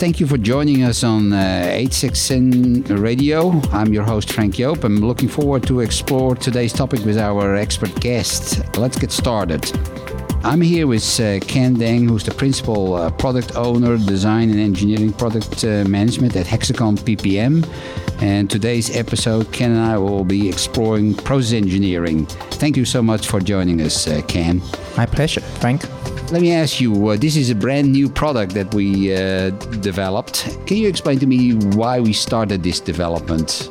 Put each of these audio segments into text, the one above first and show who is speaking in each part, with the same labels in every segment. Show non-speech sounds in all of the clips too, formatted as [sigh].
Speaker 1: thank you for joining us on uh, HxGN Radio. I'm your host, Frank Joop. I'm looking forward to explore today's topic with our expert guest. Let's get started. I'm here with uh, Ken Deng, who's the principal uh, product owner, design and engineering product uh, management at Hexagon PPM. And today's episode, Ken and I will be exploring process engineering. Thank you so much for joining us, uh, Ken.
Speaker 2: My pleasure, Frank.
Speaker 1: Let me ask you uh, this is a brand new product that we uh, developed. Can you explain to me why we started this development?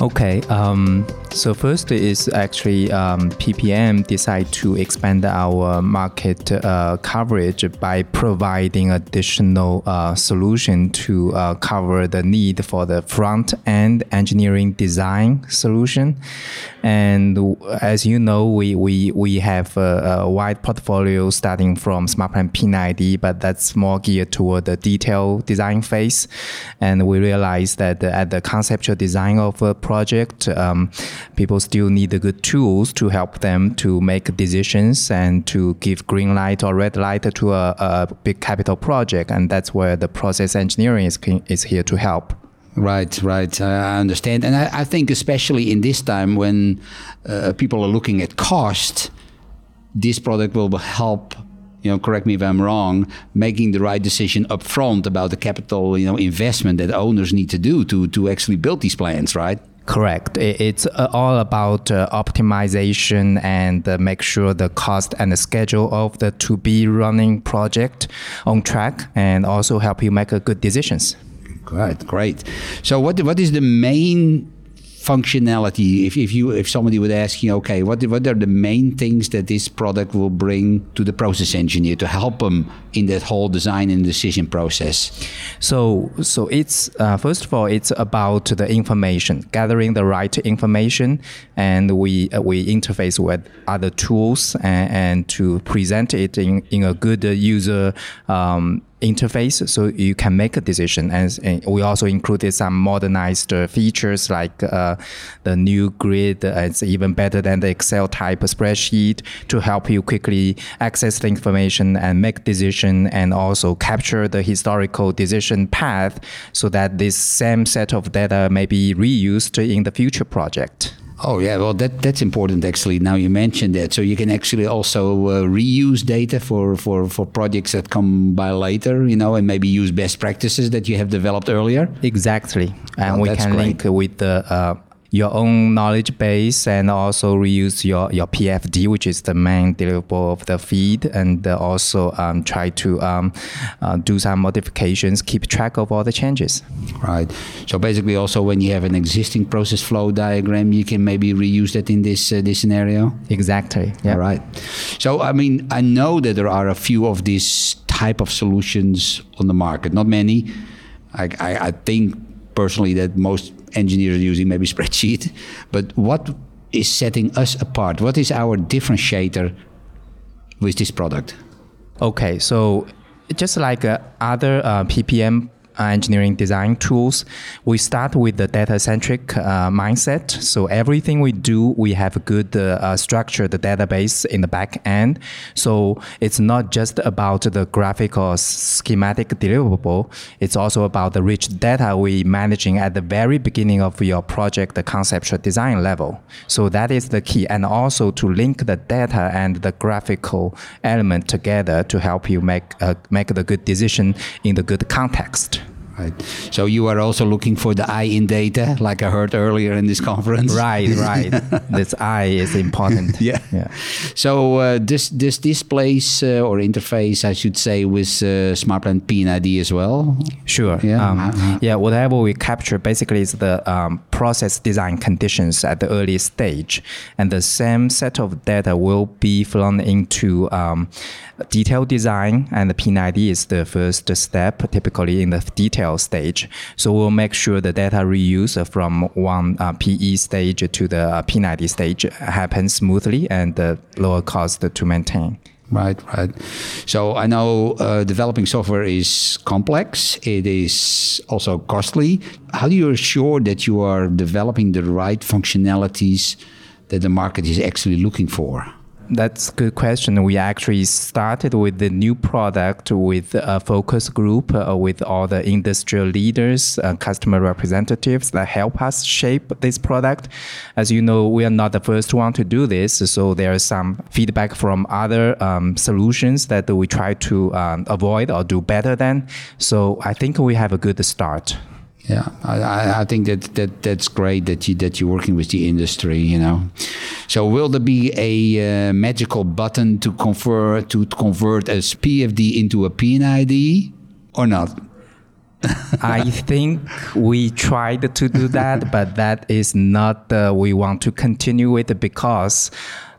Speaker 2: Okay. Um, so first is actually um, PPM decide to expand our market uh, coverage by providing additional uh, solution to uh, cover the need for the front end engineering design solution. And as you know, we we, we have a, a wide portfolio starting from smart SmartPlant P&ID, but that's more geared toward the detail design phase. And we realize that at the conceptual design of a project, um, people still need the good tools to help them to make decisions and to give green light or red light to a, a big capital project. And that's where the process engineering is, is here to help.
Speaker 1: Right, right. I understand. And I, I think, especially in this time when uh, people are looking at cost, this product will help you know, correct me if I'm wrong, making the right decision up front about the capital, you know, investment that owners need to do to to actually build these plants, right?
Speaker 2: Correct. It's uh, all about uh, optimization and uh, make sure the cost and the schedule of the to be running project on track, and also help you make good decisions.
Speaker 1: Great, great. So, what what is the main functionality. If, if you if somebody would ask you okay what what are the main things that this product will bring to the process engineer to help them in that whole design and decision process?
Speaker 2: So so it's uh, first of all it's about the information gathering the right information and we uh, we interface with other tools and, and to present it in, in a good user um, interface so you can make a decision. And, and we also included some modernized uh, features like uh, the new grid. Uh, it's even better than the Excel type spreadsheet to help you quickly access the information and make decision and also capture the historical decision path so that this same set of data may be reused in the future project.
Speaker 1: Oh yeah, well that that's important actually. Now you mentioned that, so you can actually also uh, reuse data for, for for projects that come by later, you know, and maybe use best practices that you have developed earlier.
Speaker 2: Exactly, and we can great. link with the uh, your own knowledge base and also reuse your, your PFD, which is the main deliverable of the feed, and uh, also um, try to um, uh, do some modifications, keep track of all the changes.
Speaker 1: Right. So basically, also when you have an existing process flow diagram, you can maybe reuse that in this uh, this scenario.
Speaker 2: Exactly.
Speaker 1: Yeah. All right. So I mean, I know that there are a few of these type of solutions on the market. Not many. I, I, I think personally that most engineers are using maybe [laughs] spreadsheet. But what is setting us apart? What is our differentiator with this product?
Speaker 2: Okay, so just like uh, other uh, PPM engineering design tools, we start with the data centric uh, mindset. So everything we do, we have a good uh, uh, structured database in the back end. So it's not just about the graphical schematic deliverable. It's also about the rich data we managing at the very beginning of your project, the conceptual design level. So that is the key. And also to link the data and the graphical element together to help you make, uh, make the good decision in the good context.
Speaker 1: Right. So you are also looking for the I in data, like I heard earlier in this conference. [laughs]
Speaker 2: Right, right. this I is important. [laughs]
Speaker 1: yeah. Yeah. So uh, this this displays uh, or interface, I should say, with uh, SmartPlant P&ID as well.
Speaker 2: Sure. Yeah. Um, uh-huh. Yeah. Whatever we capture basically is the um, process design conditions at the early stage, and the same set of data will be flown into um, detailed design, and the P&ID is the first step, typically in the detail stage. So we'll make sure the data reuse from one uh, PE stage to the uh, P&ID stage happens smoothly and uh, lower cost to maintain.
Speaker 1: Right, right. So I know uh, developing software is complex. It is also costly. How do you assure that you are developing the right functionalities that the market is actually looking for?
Speaker 2: That's a good question. We actually started with the new product with a focus group uh, with all the industrial leaders, uh, customer representatives that help us shape this product. As you know, we are not the first one to do this, so there is some feedback from other um, solutions that we try to um, avoid or do better than. So I think we have a good start.
Speaker 1: Yeah, I, I think that, that that's great that you that you're working with the industry. You know, so will there be a uh, magical button to convert to convert a PFD into a P&ID or not? [laughs]
Speaker 2: I think we tried to do that, but that is not uh, we want to continue with because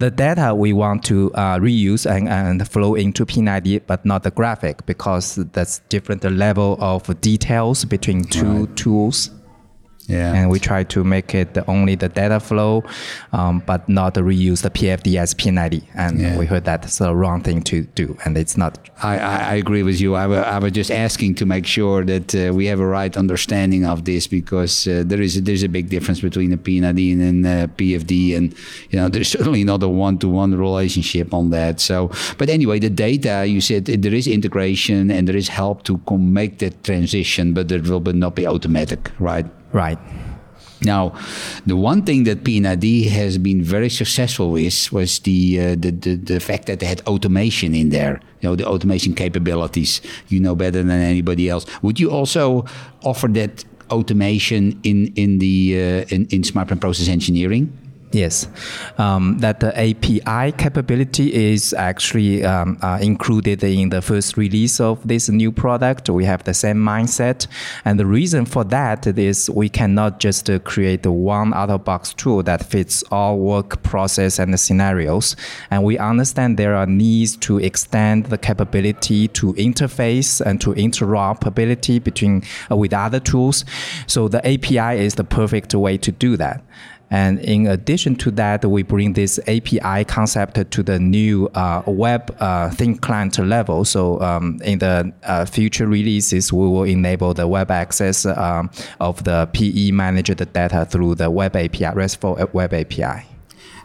Speaker 2: the data we want to uh, reuse and, and flow into P&ID, but not the graphic because that's different level of details between two right. tools. Yeah. And we try to make it only the data flow, um, but not reuse the PFD as P&ID. And yeah. we heard that's the wrong thing to do, and it's not.
Speaker 1: I, I agree with you. I, I was just asking to make sure that uh, we have a right understanding of this because uh, there is a, there's a big difference between a P&ID and a PFD, and you know [laughs] there's certainly not a one-to-one relationship on that. So, but anyway, the data you said there is integration and there is help to make that transition, but it will not be automatic, right?
Speaker 2: Right.
Speaker 1: Now, the one thing that P&ID has been very successful with was the, uh, the, the, the fact that they had automation in there. You know, the automation capabilities. You know better than anybody else. Would you also offer that automation in in the uh, in, in smart and process engineering?
Speaker 2: Yes, um, that the API capability is actually um, uh, included in the first release of this new product. We have the same mindset, and the reason for that is we cannot just uh, create one out-of-box tool that fits all work process and scenarios. And we understand there are needs to extend the capability to interface and to interoperability between uh, with other tools. So the API is the perfect way to do that. And in addition to that, we bring this API concept to the new uh, web uh, thin client level. So um, in the uh, future releases, we will enable the web access um, of the PE managed data through the web API, RESTful web API.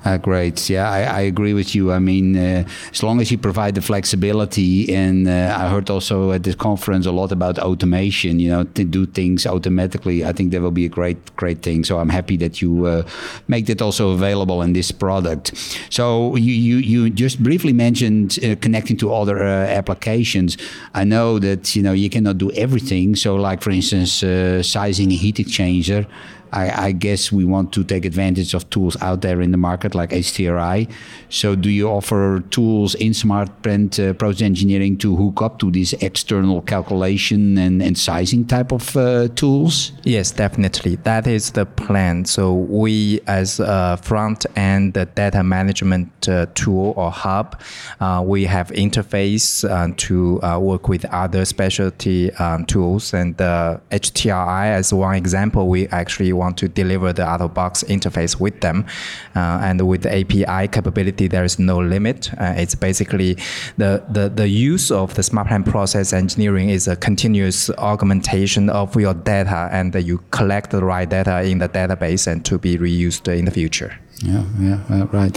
Speaker 1: Uh, great. Yeah, I, I, agree with you. I mean, uh, as long as you provide the flexibility, and uh, I heard also at this conference a lot about automation. You know, to do things automatically. I think that will be a great, great thing. So I'm happy that you uh, make that also available in this product. So you you, you just briefly mentioned uh, connecting to other uh, applications. I know that you know you cannot do everything. So, like for instance, sizing a heat exchanger. I, I, guess we want to take advantage of tools out there in the market like HTRI. So, do you offer tools in SmartPlant uh, process engineering to hook up to these external calculation and, and sizing type of uh, tools?
Speaker 2: Yes, definitely. That is the plan. So, we as a front end data management uh, tool or hub, uh, we have interface uh, to uh, work with other specialty um, tools. And HTRI, as one example, we actually want to deliver the out of box interface with them. Uh, and with the API capability, there is no limit. Uh, it's basically the, the, the use of the smart plant process engineering is a continuous augmentation of your data, and you collect the right data in the database and to be reused in the future.
Speaker 1: Yeah, yeah, right.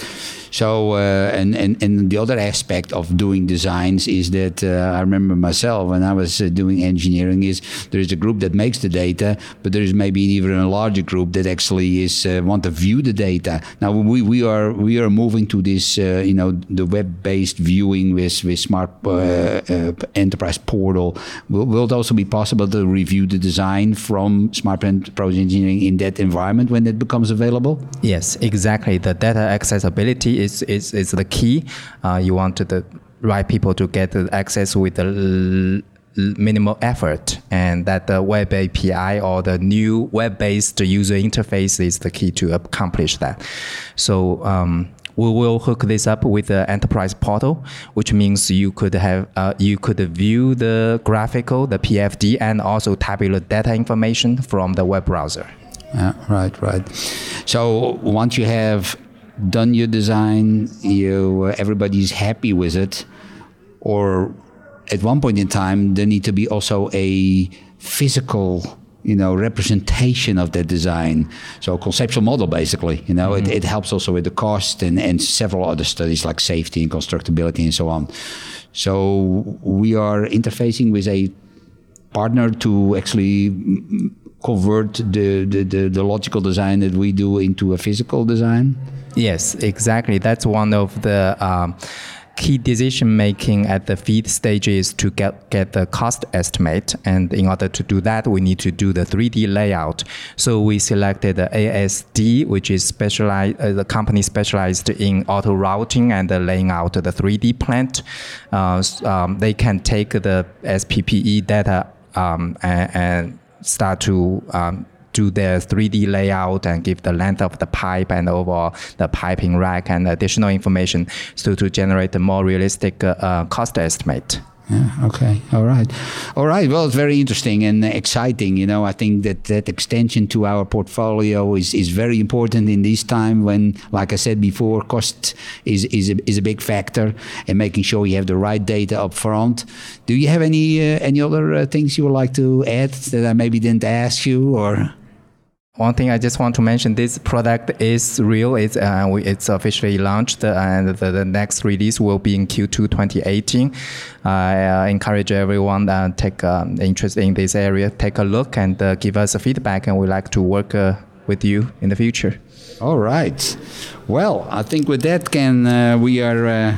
Speaker 1: So, uh, and, and, and the other aspect of doing designs is that uh, I remember myself when I was uh, doing engineering is there is a group that makes the data, but there is maybe even a larger group that actually is want to view the data. Now we, we are we are moving to this, you know, the web-based viewing with with smart enterprise portal. Will, will it also be possible to review the design from smart process engineering in that environment when it becomes available?
Speaker 2: Yes, exactly. The data accessibility is is, is the key. Uh, you want the right people to get access with the minimal effort and that the web API or the new web-based user interface is the key to accomplish that. So um, we will hook this up with the enterprise portal, which means you could have uh, you could view the graphical, the PFD, and also tabular data information from the web browser.
Speaker 1: Yeah, right, right. So once you have done your design, you uh, everybody's happy with it, or at one point in time there need to be also a physical you know representation of that design so conceptual model basically you know mm-hmm. it, it helps also with the cost and and several other studies like safety and constructability and so on so we are interfacing with a partner to actually convert the, the, the, the, logical design that we do into a physical design?
Speaker 2: Yes, exactly. That's one of the um, key decision making at the feed stage is to get, get the cost estimate. And in order to do that, we need to do the 3D layout. So we selected the ASD, which is specialized, uh, the company specialized in auto routing and laying out the 3D plant. Uh, um, they can take the SPPE data um, and, and start to um, do their 3D layout and give the length of the pipe and overall the piping rack and additional information so to generate a more realistic uh, uh cost estimate.
Speaker 1: Yeah, okay. All right. All right. Well, it's very interesting and exciting. You know, I think that that extension to our portfolio is, is very important in this time when, like I said before, cost is, is, a, is a big factor and making sure you have the right data up front. Do you have any uh, any other uh, things you would like to add that I maybe didn't ask you or?
Speaker 2: One thing I just want to mention: this product is real. It's uh, it's officially launched, and the, the, next release will be in Q2 2018. I uh, encourage everyone that take um, interest in this area, take a look and uh, give us a feedback, and we'd like to work uh, with you in the future.
Speaker 1: All right. Well, I think with that, Ken, uh, we are uh,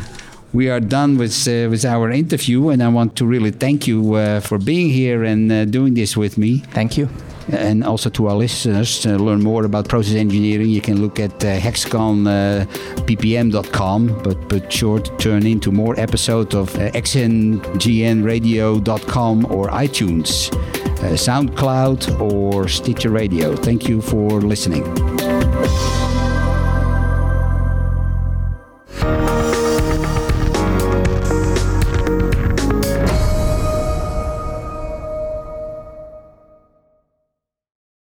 Speaker 1: we are done with uh, with our interview, and I want to really thank you uh, for being here and uh, doing this with me.
Speaker 2: Thank you.
Speaker 1: And also to our listeners, to learn more about process engineering, you can look at uh, hexagonppm.com, uh, but but sure to turn into more episodes of uh, hxgnradio.com or iTunes, uh, SoundCloud or Stitcher Radio. Thank you for listening.